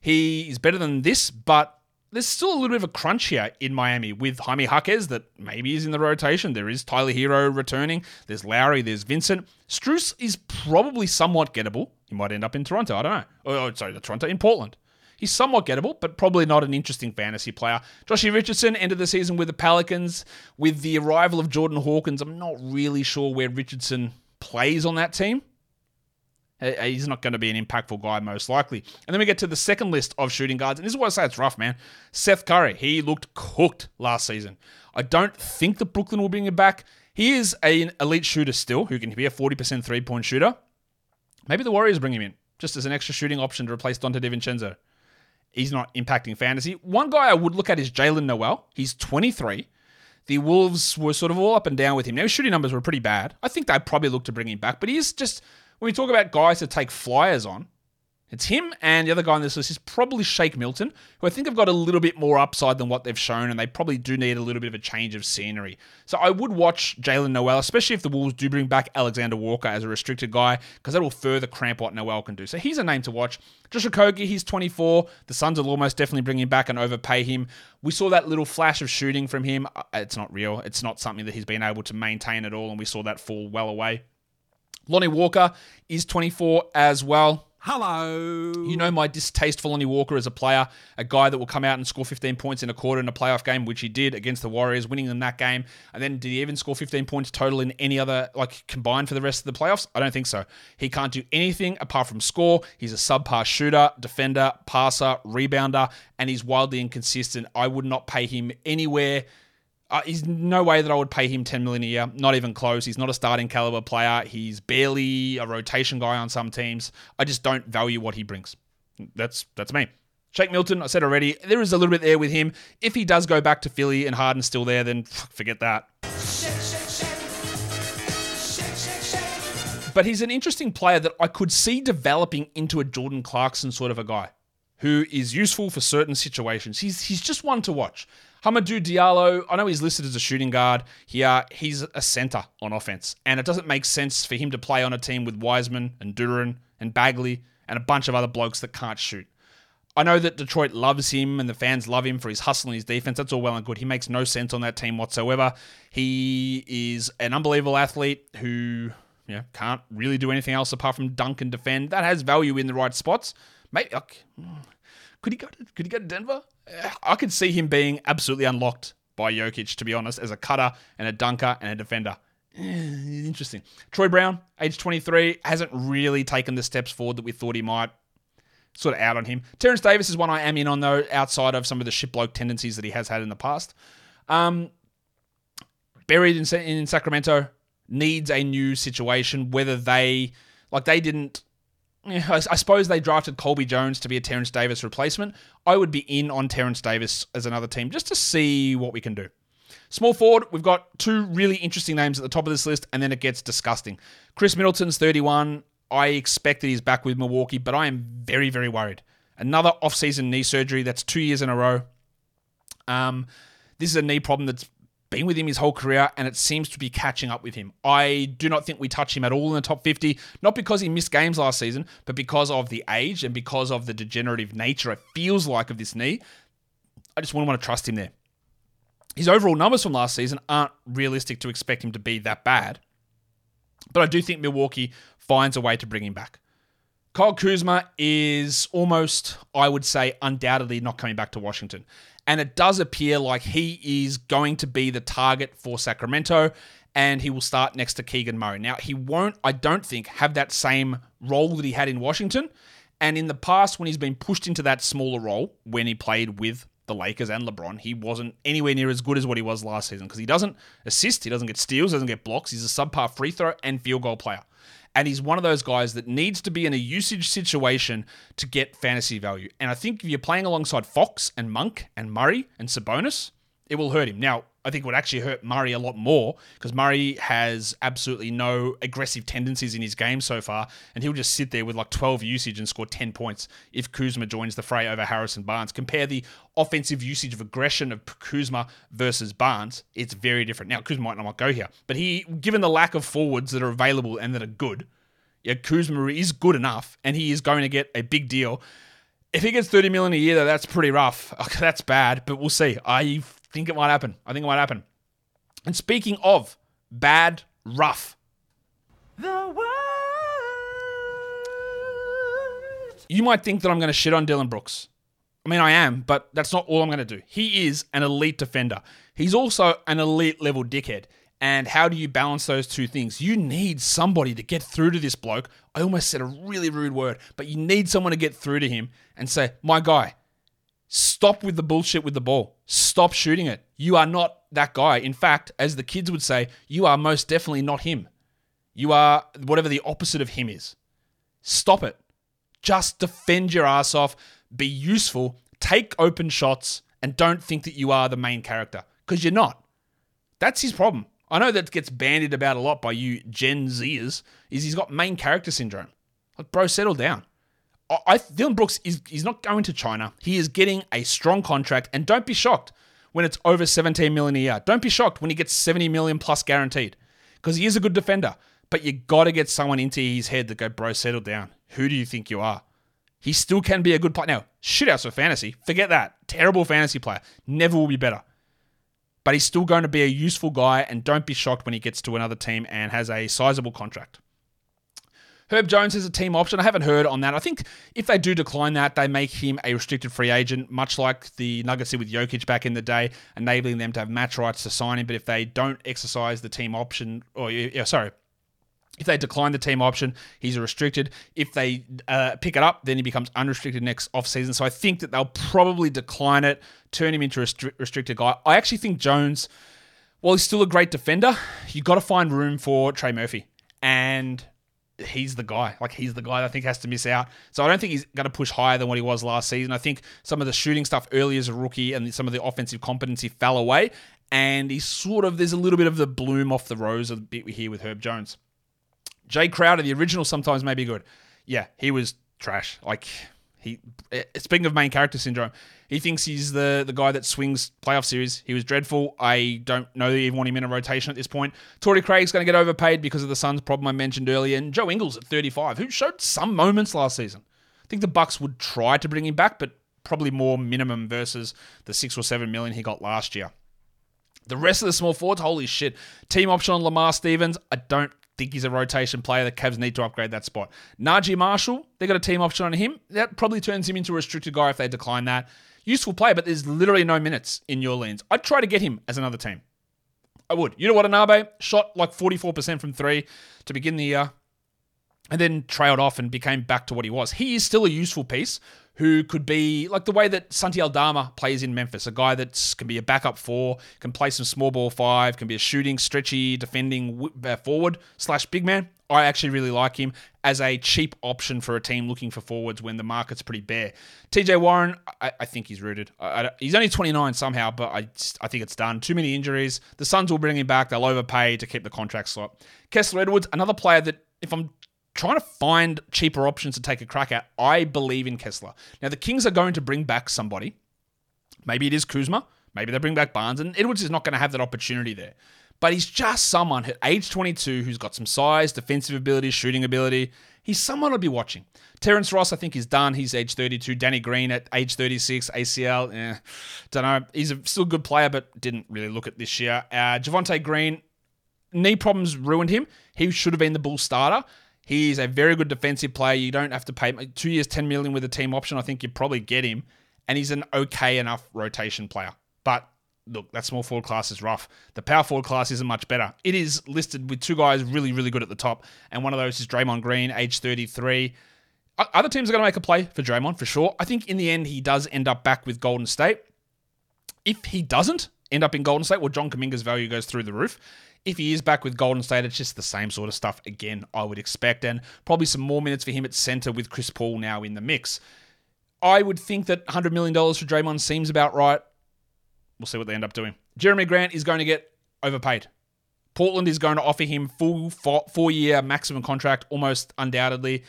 He is better than this, but there's still a little bit of a crunch here in Miami with Jaime Jaquez that maybe is in the rotation. There is Tyler Herro returning. There's Lowry. There's Vincent. Strus is probably somewhat gettable. He might end up in Toronto. I don't know. Oh, oh sorry, the Toronto in Portland. He's somewhat gettable, but probably not an interesting fantasy player. Joshie Richardson ended the season with the Pelicans. With the arrival of Jordan Hawkins, I'm not really sure where Richardson plays on that team. He's not going to be an impactful guy, most likely. And then we get to the second list of shooting guards. And this is why I say it's rough, man. Seth Curry, he looked cooked last season. I don't think that Brooklyn will bring him back. He is an elite shooter still, who can be a 40% three point shooter. Maybe the Warriors bring him in, just as an extra shooting option to replace Donte DiVincenzo. He's not impacting fantasy. One guy I would look at is Jaylen Nowell. He's 23. The Wolves were sort of all up and down with him. Now, his shooting numbers were pretty bad. I think they'd probably look to bring him back, but he is just when we talk about guys to take flyers on, it's him and the other guy on this list is probably Shake Milton, who I think have got a little bit more upside than what they've shown, and they probably do need a little bit of a change of scenery. So I would watch Jaylen Nowell, especially if the Wolves do bring back Alexander Walker as a restricted guy, because that will further cramp what Nowell can do. So he's a name to watch. Josh Okogie, he's 24. The Suns will almost definitely bring him back and overpay him. We saw that little flash of shooting from him. Uh, it's not real. It's not something that he's been able to maintain at all, and we saw that fall well away. Lonnie Walker is 24 as well. Hello. You know my distaste for Lonnie Walker as a player, a guy that will come out and score 15 points in a quarter in a playoff game, which he did against the Warriors, winning them that game. And then did he even score 15 points total in any other, like combined for the rest of the playoffs? I don't think so. He can't do anything apart from score. He's a subpar shooter, defender, passer, rebounder, and he's wildly inconsistent. I would not pay him anywhere uh, he's no way that I would pay him 10 million a year. Not even close. He's not a starting caliber player. He's barely a rotation guy on some teams. I just don't value what he brings. That's that's me. Shake Milton, I said already, there is a little bit there with him. If he does go back to Philly and Harden's still there, then forget that. But he's an interesting player that I could see developing into a Jordan Clarkson sort of a guy who is useful for certain situations. He's he's just one to watch. Hamidou Diallo, I know he's listed as a shooting guard here. He's a center on offense, and it doesn't make sense for him to play on a team with Wiseman and Duren and Bagley and a bunch of other blokes that can't shoot. I know that Detroit loves him and the fans love him for his hustle and his defense. That's all well and good. He makes no sense on that team whatsoever. He is an unbelievable athlete who can't really do anything else apart from dunk and defend. That has value in the right spots. Maybe. Could he go to could he go to Denver? I could see him being absolutely unlocked by Jokic, to be honest, as a cutter and a dunker and a defender. Interesting. Troy Brown, age 23, hasn't really taken the steps forward that we thought he might. Sort of out on him. Terence Davis is one I am in on, though, outside of some of the shipbloke tendencies that he has had in the past. Um, buried in, in Sacramento, needs a new situation, whether they, like, they didn't I, I, suppose they drafted Colby Jones to be a Terence Davis replacement. I would be in on Terence Davis as another team just to see what we can do. Small forward, we've got two really interesting names at the top of this list, and then it gets disgusting. Khris Middleton's 31. I expect that he's back with Milwaukee, but I am very, very worried. Another off-season knee surgery. That's two years in a row. Um, this is a knee problem that's been with him his whole career, and it seems to be catching up with him. I do not think we touch him at all in the top 50, not because he missed games last season, but because of the age and because of the degenerative nature it feels like of this knee. I just wouldn't want to trust him there. His overall numbers from last season aren't realistic to expect him to be that bad, but I do think Milwaukee finds a way to bring him back. Kyle Kuzma is almost, I would say, undoubtedly not coming back to Washington. And it does appear like he is going to be the target for Sacramento and he will start next to Keegan Murray. Now, he won't, I don't think, have that same role that he had in Washington. And in the past, when he's been pushed into that smaller role, when he played with the Lakers and LeBron, he wasn't anywhere near as good as what he was last season because he doesn't assist, he doesn't get steals, doesn't get blocks. He's a subpar free throw and field goal player. And he's one of those guys that needs to be in a usage situation to get fantasy value. And I think if you're playing alongside Fox and Monk and Murray and Sabonis, it will hurt him. Now, I think it would actually hurt Murray a lot more because Murray has absolutely no aggressive tendencies in his game so far, and he'll just sit there with like 12 usage and score 10 points if Kuzma joins the fray over Harrison Barnes. Compare the offensive usage of aggression of Kuzma versus Barnes, it's very different. Now, Kuzma might not go here, but he, given the lack of forwards that are available and that are good, yeah, Kuzma is good enough, and he is going to get a big deal. If he gets 30 million a year, though, that's pretty rough. That's bad, but we'll see. I think it might happen. I think it might happen. And speaking of bad, rough, The world. you might think that I'm going to shit on Dillon Brooks. I mean, I am, but that's not all I'm going to do. He is an elite defender. He's also an elite level dickhead. And how do you balance those two things? You need somebody to get through to this bloke. I almost said a really rude word, but you need someone to get through to him and say, My guy, stop with the bullshit with the ball. Stop shooting it. You are not that guy. In fact, as the kids would say, you are most definitely not him. You are whatever the opposite of him is. Stop it. Just defend your ass off, be useful, take open shots, and don't think that you are the main character because you're not. That's his problem. I know that gets bandied about a lot by you Gen Zers. Is he's got main character syndrome? Like, bro, settle down. I, Dillon Brooks is he's not going to China. He is getting a strong contract, and don't be shocked when it's over 17 million a year. Don't be shocked when he gets 70 million plus guaranteed, because he is a good defender. But you got to get someone into his head that go, bro, settle down. Who do you think you are? He still can be a good player. Now, shitouts for fantasy. Forget that. Terrible fantasy player. Never will be better but he's still going to be a useful guy, and don't be shocked when he gets to another team and has a sizable contract. Herb Jones is a team option. I haven't heard on that. I think if they do decline that, they make him a restricted free agent, much like the Nuggets did with Jokic back in the day, enabling them to have match rights to sign him. But if they don't exercise the team option, or yeah, sorry, if they decline the team option, he's a restricted. If they uh, pick it up, then he becomes unrestricted next offseason. So I think that they'll probably decline it, turn him into a restri- restricted guy. I actually think Jones, while he's still a great defender, you've got to find room for Trey Murphy. And he's the guy. Like, he's the guy I think has to miss out. So I don't think he's going to push higher than what he was last season. I think some of the shooting stuff early as a rookie and some of the offensive competency fell away. And he's sort of, there's a little bit of the bloom off the rose a bit we hear with Herb Jones. Jae Crowder, the original, sometimes may be good. Yeah, he was trash. Like he, eh, speaking of main character syndrome, he thinks he's the the guy that swings playoff series. He was dreadful. I don't know that you even want him in a rotation at this point. Torrey Craig's going to get overpaid because of the Suns problem I mentioned earlier, and Joe Ingles at 35, who showed some moments last season. I think the Bucks would try to bring him back, but probably more minimum versus the six or seven million he got last year. The rest of the small forwards, holy shit. Team option on Lamar Stevens. I don't think he's a rotation player. The Cavs need to upgrade that spot. Naji Marshall, they got a team option on him. That probably turns him into a restricted guy if they decline that. Useful player, but there's literally no minutes in your lanes. I'd try to get him as another team. I would. You know what, Anabe shot like 44% from three to begin the year and then trailed off and became back to what he was. He is still a useful piece who could be like the way that Santi Aldama plays in Memphis, a guy that can be a backup four, can play some small ball five, can be a shooting, stretchy, defending uh, forward slash big man. I actually really like him as a cheap option for a team looking for forwards when the market's pretty bare. TJ Warren, I, I think he's rooted. I, I, he's only 29 somehow, but I, I think it's done. Too many injuries. The Suns will bring him back. They'll overpay to keep the contract slot. Kessler Edwards, another player that if I'm trying to find cheaper options to take a crack at, I believe in Kessler. Now, the Kings are going to bring back somebody. Maybe it is Kuzma. Maybe they bring back Barnes. And Edwards is not going to have that opportunity there. But he's just someone at age 22 who's got some size, defensive ability, shooting ability. He's someone I'd be watching. Terrence Ross, I think, is done. He's age 32. Danny Green at age 36, ACL. Eh, don't know. He's a, still a good player, but didn't really look at this year. Uh, Javonte Green, knee problems ruined him. He should have been the Bull starter. He's a very good defensive player. You don't have to pay two years, 10 million with a team option. I think you probably get him. And he's an okay enough rotation player. But look, that small forward class is rough. The power forward class isn't much better. It is listed with two guys really, really good at the top. And one of those is Draymond Green, age 33. Other teams are going to make a play for Draymond for sure. I think in the end, he does end up back with Golden State. If he doesn't end up in Golden State, well, John Kuminga's value goes through the roof. If he is back with Golden State, it's just the same sort of stuff again, I would expect, and probably some more minutes for him at center with Chris Paul now in the mix. I would think that $100 million for Draymond seems about right. We'll see what they end up doing. Jerami Grant is going to get overpaid. Portland is going to offer him full four year maximum contract, almost undoubtedly.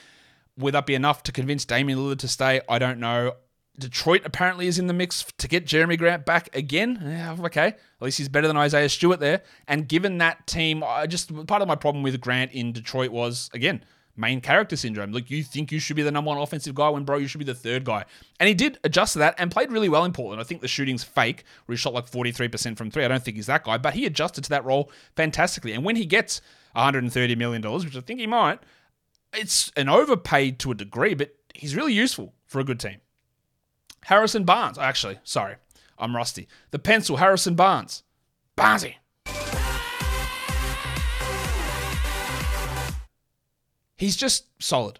Would that be enough to convince Damian Lillard to stay? I don't know. Detroit apparently is in the mix to get Jerami Grant back again. Yeah, okay, at least he's better than Isaiah Stewart there. And given that team, I just part of my problem with Grant in Detroit was again main character syndrome. Like you think you should be the number one offensive guy when bro you should be the third guy. And he did adjust to that and played really well in Portland. I think the shooting's fake, where he shot like 43% from three. I don't think he's that guy, but he adjusted to that role fantastically. And when he gets 130 million dollars, which I think he might, it's an overpaid to a degree, but he's really useful for a good team. Harrison Barnes, actually, sorry, I'm rusty. The pencil, Harrison Barnes. Barnesy. He's just solid.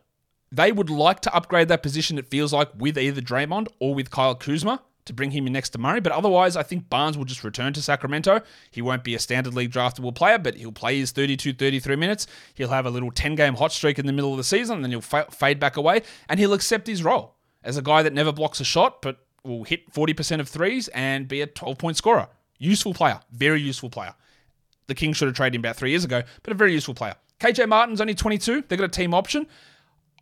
They would like to upgrade that position, it feels like, with either Draymond or with Kyle Kuzma to bring him in next to Murray. But otherwise, I think Barnes will just return to Sacramento. He won't be a standard league draftable player, but he'll play his 32, 33 minutes. He'll have a little 10 game hot streak in the middle of the season, and then he'll fa- fade back away, and he'll accept his role as a guy that never blocks a shot, but will hit 40% of threes and be a 12 point scorer. Useful player, very useful player. The Kings should have traded him about three years ago, but a very useful player. KJ Martin's only 22. They've got a team option.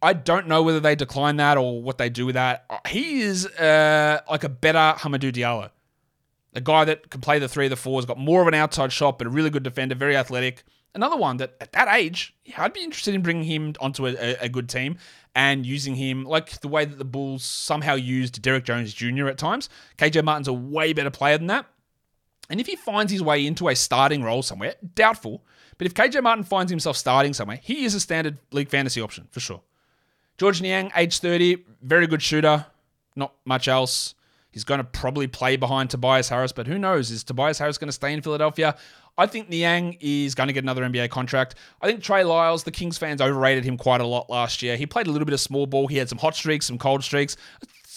I don't know whether they decline that or what they do with that. He is uh, like a better Hamidou Diallo. A guy that can play the three of the fours, got more of an outside shot, but a really good defender, very athletic. Another one that at that age, I'd be interested in bringing him onto a, a, good team and using him like the way that the Bulls somehow used Derrick Jones Jr. at times. KJ Martin's a way better player than that. And if he finds his way into a starting role somewhere, doubtful, but if KJ Martin finds himself starting somewhere, he is a standard league fantasy option for sure. Georges Niang, age 30, very good shooter, not much else. He's going to probably play behind Tobias Harris, but who knows? Is Tobias Harris going to stay in Philadelphia? I think Niang is going to get another NBA contract. I think Trey Lyles, the Kings fans overrated him quite a lot last year. He played a little bit of small ball. He had some hot streaks, some cold streaks.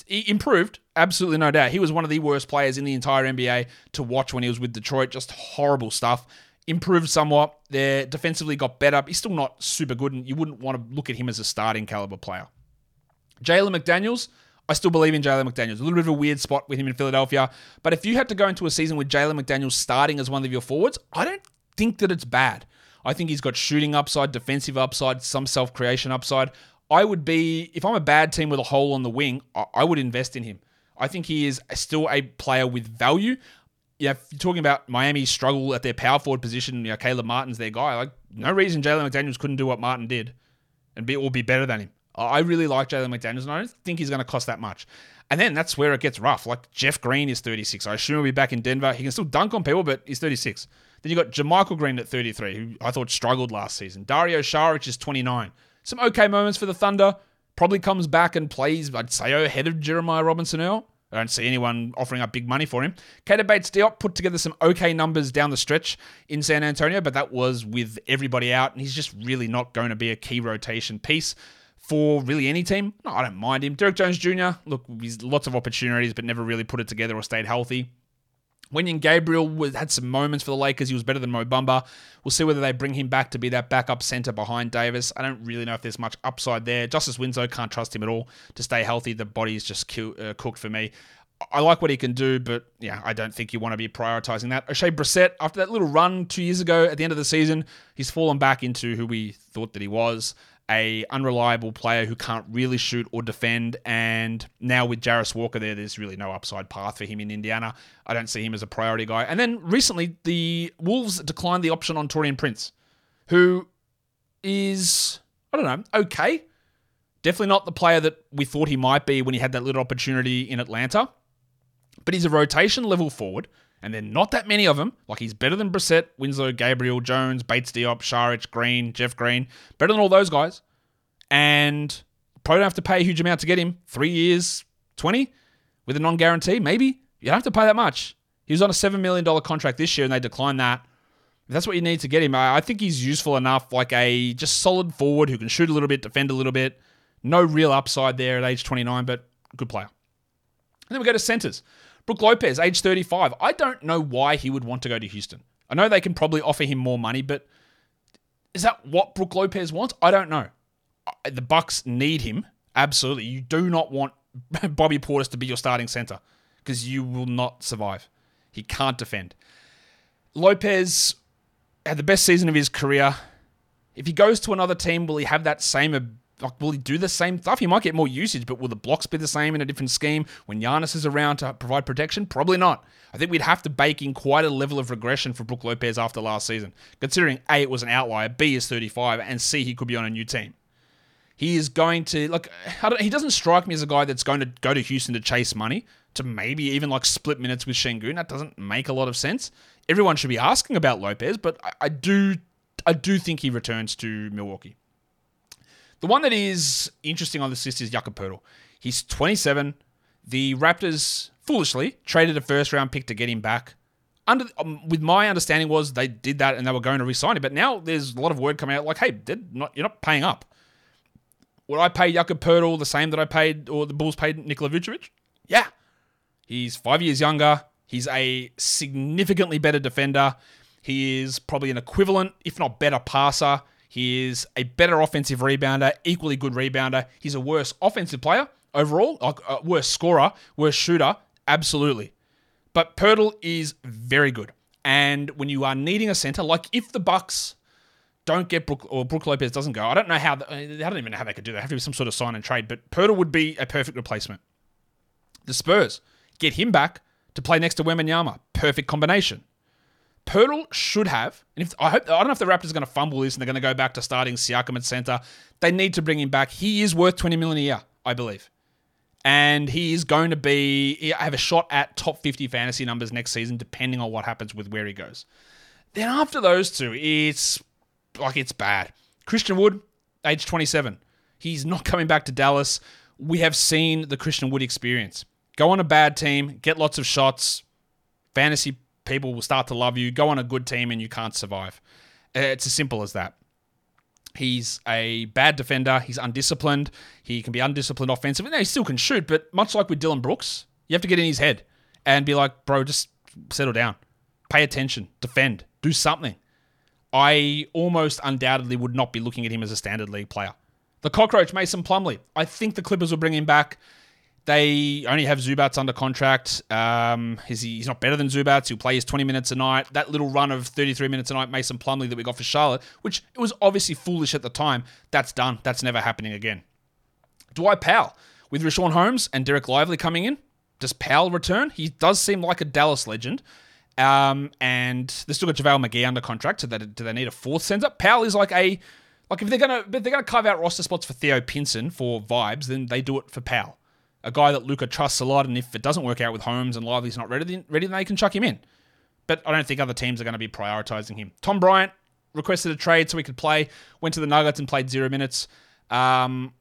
He improved, absolutely no doubt. He was one of the worst players in the entire NBA to watch when he was with Detroit. Just horrible stuff improved somewhat. They defensively got better. He's still not super good, and you wouldn't want to look at him as a starting caliber player. Jalen McDaniels, I still believe in Jalen McDaniels. A little bit of a weird spot with him in Philadelphia. But if you had to go into a season with Jalen McDaniels starting as one of your forwards, I don't think that it's bad. I think he's got shooting upside, defensive upside, some self creation upside. I would be, if I'm a bad team with a hole on the wing, I would invest in him. I think he is still a player with value yeah, if you're talking about Miami's struggle at their power forward position, you know, Caleb Martin's their guy. Like, no reason Jalen McDaniels couldn't do what Martin did and be or be better than him. I really like Jalen McDaniels, and I don't think he's going to cost that much. And then that's where it gets rough. Like Jeff Green is 36. I assume he'll be back in Denver. He can still dunk on people, but he's 36. Then you got JaMychal Green at 33, who I thought struggled last season. Dario Saric is 29. Some okay moments for the Thunder. Probably comes back and plays, I'd say, ahead of Jeremiah Robinson Earl. I don't see anyone offering up big money for him. Keita Bates Diop put together some okay numbers down the stretch in San Antonio, but that was with everybody out, and he's just really not going to be a key rotation piece for really any team. No, I don't mind him. Derrick Jones Jr., look, he's lots of opportunities, but never really put it together or stayed healthy. Wenyen Gabriel was, had some moments for the Lakers. He was better than Mo Bamba. We'll see whether they bring him back to be that backup center behind Davis. I don't really know if there's much upside there. Justice Winslow can't trust him at all to stay healthy. The body is just uh, cooked for me. I like what he can do, but yeah, I don't think you want to be prioritizing that. Oshae Brissett, after that little run two years ago at the end of the season, he's fallen back into who we thought that he was a unreliable player who can't really shoot or defend. And now with Jarace Walker there, there's really no upside path for him in Indiana. I don't see him as a priority guy. And then recently, the Wolves declined the option on Taurean Prince, who is, I don't know, okay. Definitely not the player that we thought he might be when he had that little opportunity in Atlanta. But he's a rotation level forward, and are not that many of them. Like he's better than Brissett, Winslow, Gabriel, Jones, Bates Diop, Saric, Green, Jeff Green. Better than all those guys. And probably don't have to pay a huge amount to get him. Three years, 20 with a non guarantee, maybe. You don't have to pay that much. He was on a $7 million contract this year and they declined that. If that's what you need to get him, I think he's useful enough, like a just solid forward who can shoot a little bit, defend a little bit. No real upside there at age 29, but good player. And then we go to centers. Brook Lopez, age 35. I don't know why he would want to go to Houston. I know they can probably offer him more money, but is that what Brook Lopez wants? I don't know. The Bucks need him. Absolutely. You do not want Bobby Portis to be your starting center because you will not survive. He can't defend. Lopez had the best season of his career. If he goes to another team, will he have that same? Like, will he do the same stuff? He might get more usage, but will the blocks be the same in a different scheme when Giannis is around to provide protection? Probably not. I think we'd have to bake in quite a level of regression for Brook Lopez after last season, considering A, it was an outlier, B, is 35, and C, he could be on a new team. He is going to like. He doesn't strike me as a guy that's going to go to Houston to chase money, to maybe even like split minutes with Sengun. That doesn't make a lot of sense. Everyone should be asking about Lopez, but I, I do, I do think he returns to Milwaukee. The one that is interesting on this list is Jakob Poeltl. He's 27. The Raptors foolishly traded a first round pick to get him back. Under um, with my understanding was they did that and they were going to re-sign him, but now there's a lot of word coming out like, hey, not, you're not paying up. Would I pay Jakob Poeltl the same that I paid or the Bulls paid Nikola Vucevic? Yeah. He's five years younger. He's a significantly better defender. He is probably an equivalent, if not better, passer. He is a better offensive rebounder, equally good rebounder. He's a worse offensive player overall, like a worse scorer, worse shooter, absolutely. But Poeltl is very good. And when you are needing a center, like if the Bucks don't get Brook or Brook Lopez doesn't go, I don't know how. I don't even know how they could do that. Have to be some sort of sign and trade. But Poeltl would be a perfect replacement. The Spurs get him back to play next to Wembanyama. Perfect combination. Poeltl should have, and if I hope I don't know if the Raptors are going to fumble this and they're going to go back to starting Siakam at center. They need to bring him back. He is worth 20 million a year, I believe. And he is going to be have a shot at top 50 fantasy numbers next season, depending on what happens with where he goes. Then after those two, it's like it's bad. Christian Wood, age 27. He's not coming back to Dallas. We have seen the Christian Wood experience. Go on a bad team, get lots of shots, fantasy people will start to love you. Go on a good team and you can't survive. It's as simple as that. He's a bad defender. He's undisciplined. He can be undisciplined offensively. Now, he still can shoot, but much like with Dillon Brooks, you have to get in his head and be like, bro, just settle down. Pay attention. Defend. Do something. I almost undoubtedly would not be looking at him as a standard league player. The cockroach, Mason Plumlee. I think the Clippers will bring him back. They only have Zubac under contract. Um, he's, he's not better than Zubac. He'll play his 20 minutes a night. That little run of 33 minutes a night, Mason Plumlee, that we got for Charlotte, which it was obviously foolish at the time, that's done. That's never happening again. Dwight Powell, with Richaun Holmes and Dereck Lively coming in, does Powell return? He does seem like a Dallas legend. Um, and they still got JaVale McGee under contract, so do they need a fourth center? Powell is like a like if they're gonna if they're gonna carve out roster spots for Theo Pinson for vibes, then they do it for Powell. A guy that Luka trusts a lot, and if it doesn't work out with Holmes and Lively's not ready, then, ready, then they can chuck him in. But I don't think other teams are going to be prioritizing him. Tom Bryant requested a trade so he could play, went to the Nuggets and played zero minutes. Um,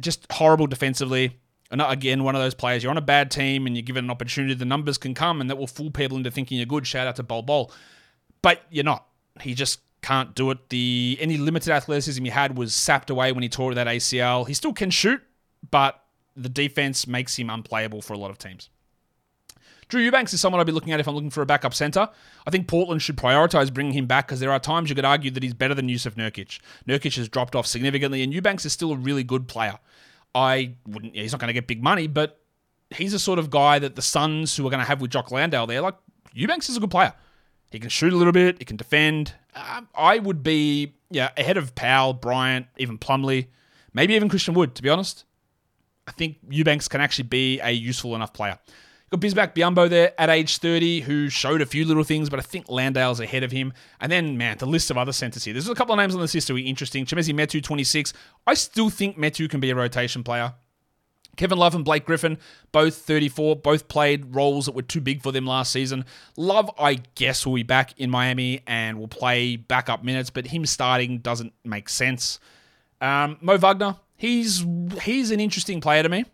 just horrible defensively. And again, one of those players, you're on a bad team and you're given an opportunity, the numbers can come and that will fool people into thinking you're good. Shout out to Bol Bol. But you're not. He just can't do it. The any limited athleticism he had was sapped away when he tore that ACL. He still can shoot, but the defense makes him unplayable for a lot of teams. Drew Eubanks is someone I'd be looking at if I'm looking for a backup center. I think Portland should prioritize bringing him back because there are times you could argue that he's better than Jusuf Nurkic. Nurkic has dropped off significantly, and Eubanks is still a really good player. I wouldn't. He's not going to get big money, but he's the sort of guy that the Suns, who are going to have with Jock Landale, there, like Eubanks is a good player. He can shoot a little bit. He can defend. Um, I would be yeah ahead of Powell, Bryant, even Plumlee, maybe even Christian Wood. To be honest, I think Eubanks can actually be a useful enough player. Got Bismack Biyombo there at age 30, who showed a few little things, but I think Landale's ahead of him. And then, man, the list of other centers here. There's a couple of names on this list that are interesting. Chimezi Metu, 26. I still think Metu can be a rotation player. Kevin Love and Blake Griffin, both 34, both played roles that were too big for them last season. Love, I guess, will be back in Miami and will play backup minutes, but him starting doesn't make sense. Um, Mo Wagner, he's he's an interesting player to me.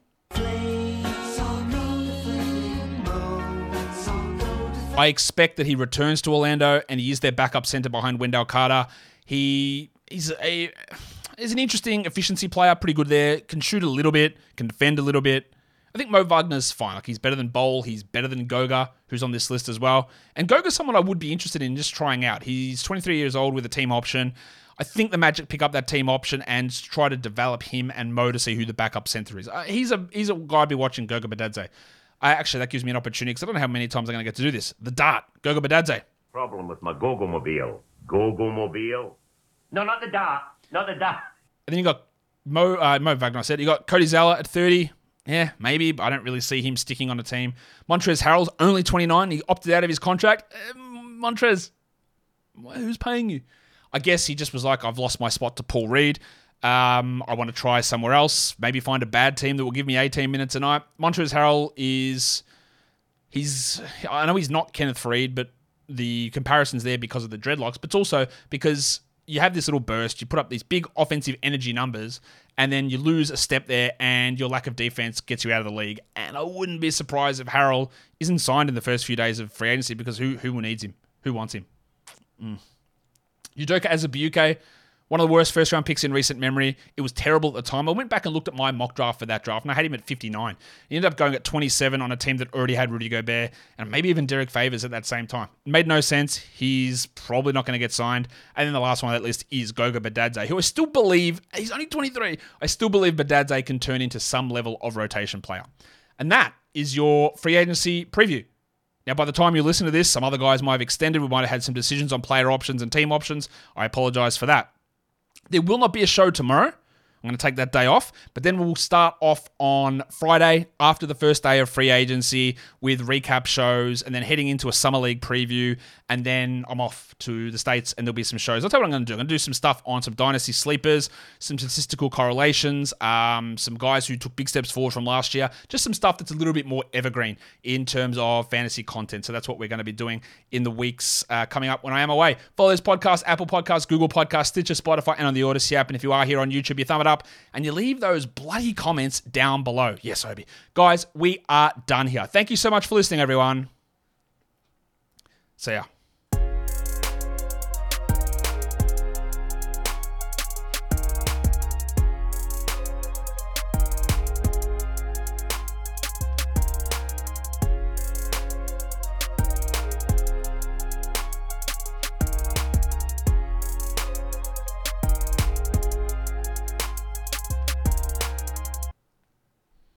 I expect that he returns to Orlando and he is their backup center behind Wendell Carter. He he's a He's an interesting efficiency player, pretty good there. Can shoot a little bit, can defend a little bit. I think Mo Wagner's fine. Like he's better than Bol. He's better than Goga, who's on this list as well. And Goga's someone I would be interested in just trying out. He's 23 years old with a team option. I think the Magic pick up that team option and try to develop him and Mo to see who the backup center is. Uh, he's a he's a guy I'd be watching Goga Bitadze. I actually that gives me an opportunity because I don't know how many times I'm going to get to do this. The dart, Goga Bitadze. Problem with my Gogo-mobile. Gogo-mobile? No, not the dart. Not the dart. And then you got Mo uh, Mo Wagner. I said you got Cody Zeller at 30. Yeah, maybe, but I don't really see him sticking on a team. Montrezl Harrell's only 29. He opted out of his contract. Uh, Montrez, who's paying you? I guess he just was like, I've lost my spot to Paul Reed. Um, I want to try somewhere else. Maybe find a bad team that will give me 18 minutes a night. Montrezl Harrell is, he's, I know he's not Kenneth Faried, but the comparison's there because of the dreadlocks, but it's also because you have this little burst, you put up these big offensive energy numbers, and then you lose a step there, and your lack of defense gets you out of the league. And I wouldn't be surprised if Harrell isn't signed in the first few days of free agency because who who needs him? Who wants him? Mm. Udoka Azubuike, one of the worst first round picks in recent memory. It was terrible at the time. I went back and looked at my mock draft for that draft, and I had him at 59. He ended up going at 27 on a team that already had Rudy Gobert and maybe even Derrick Favors at that same time. It made no sense. He's probably not going to get signed. And then the last one on that list is Goga Bitadze, who I still believe, he's only 23. I still believe Bitadze can turn into some level of rotation player. And that is your free agency preview. Now, by the time you listen to this, some other guys might have extended. We might have had some decisions on player options and team options. I apologize for that. There will not be a show tomorrow. I'm going to take that day off, but then we'll start off on Friday after the first day of free agency with recap shows and then heading into a summer league preview. And then I'm off to the States and there'll be some shows. I'll tell you what I'm going to do. I'm going to do some stuff on some dynasty sleepers, some statistical correlations, um, some guys who took big steps forward from last year, just some stuff that's a little bit more evergreen in terms of fantasy content. So that's what we're going to be doing in the weeks uh, coming up when I am away. Follow this podcast, Apple Podcasts, Google Podcasts, Stitcher, Spotify, and on the Odyssey app. And if you are here on YouTube, you thumb it up and you leave those bloody comments down below. Yes, Obi. Guys, we are done here. Thank you so much for listening, everyone. See ya.